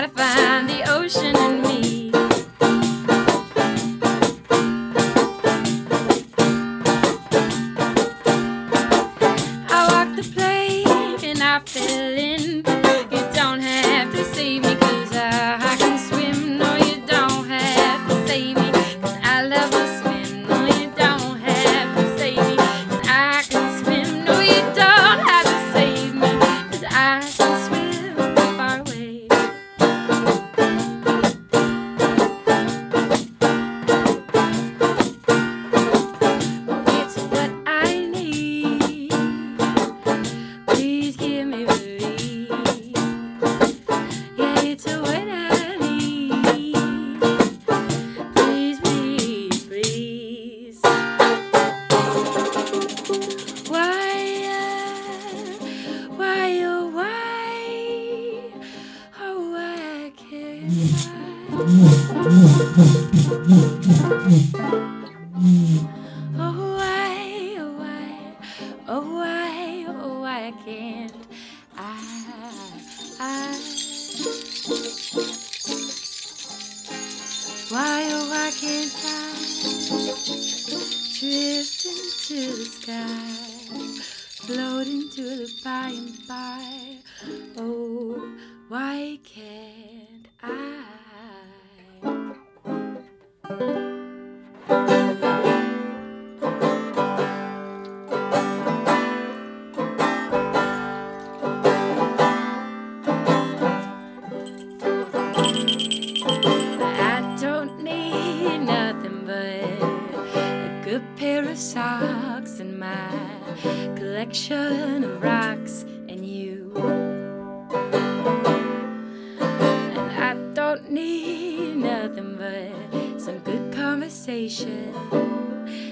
gotta find the ocean Oh, why, oh, why, oh, why, oh, why can't I? Why, oh, why can't I drift into the sky, float into the by and by? A pair of socks and my collection of rocks and you. And I don't need nothing but some good conversation.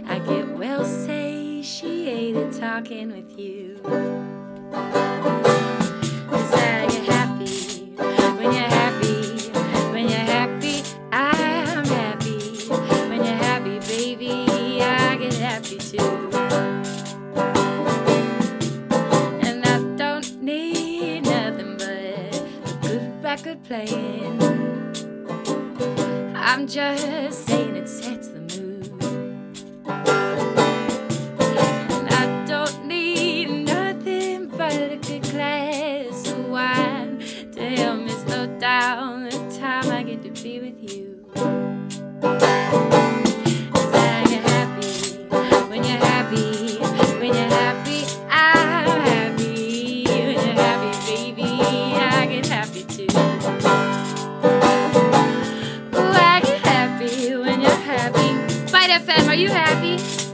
I get well satiated talking with you. Record playing. I'm just saying it sets the mood. And I don't need nothing but a good glass of wine to help me slow down the time I get to be with you. Are you happy?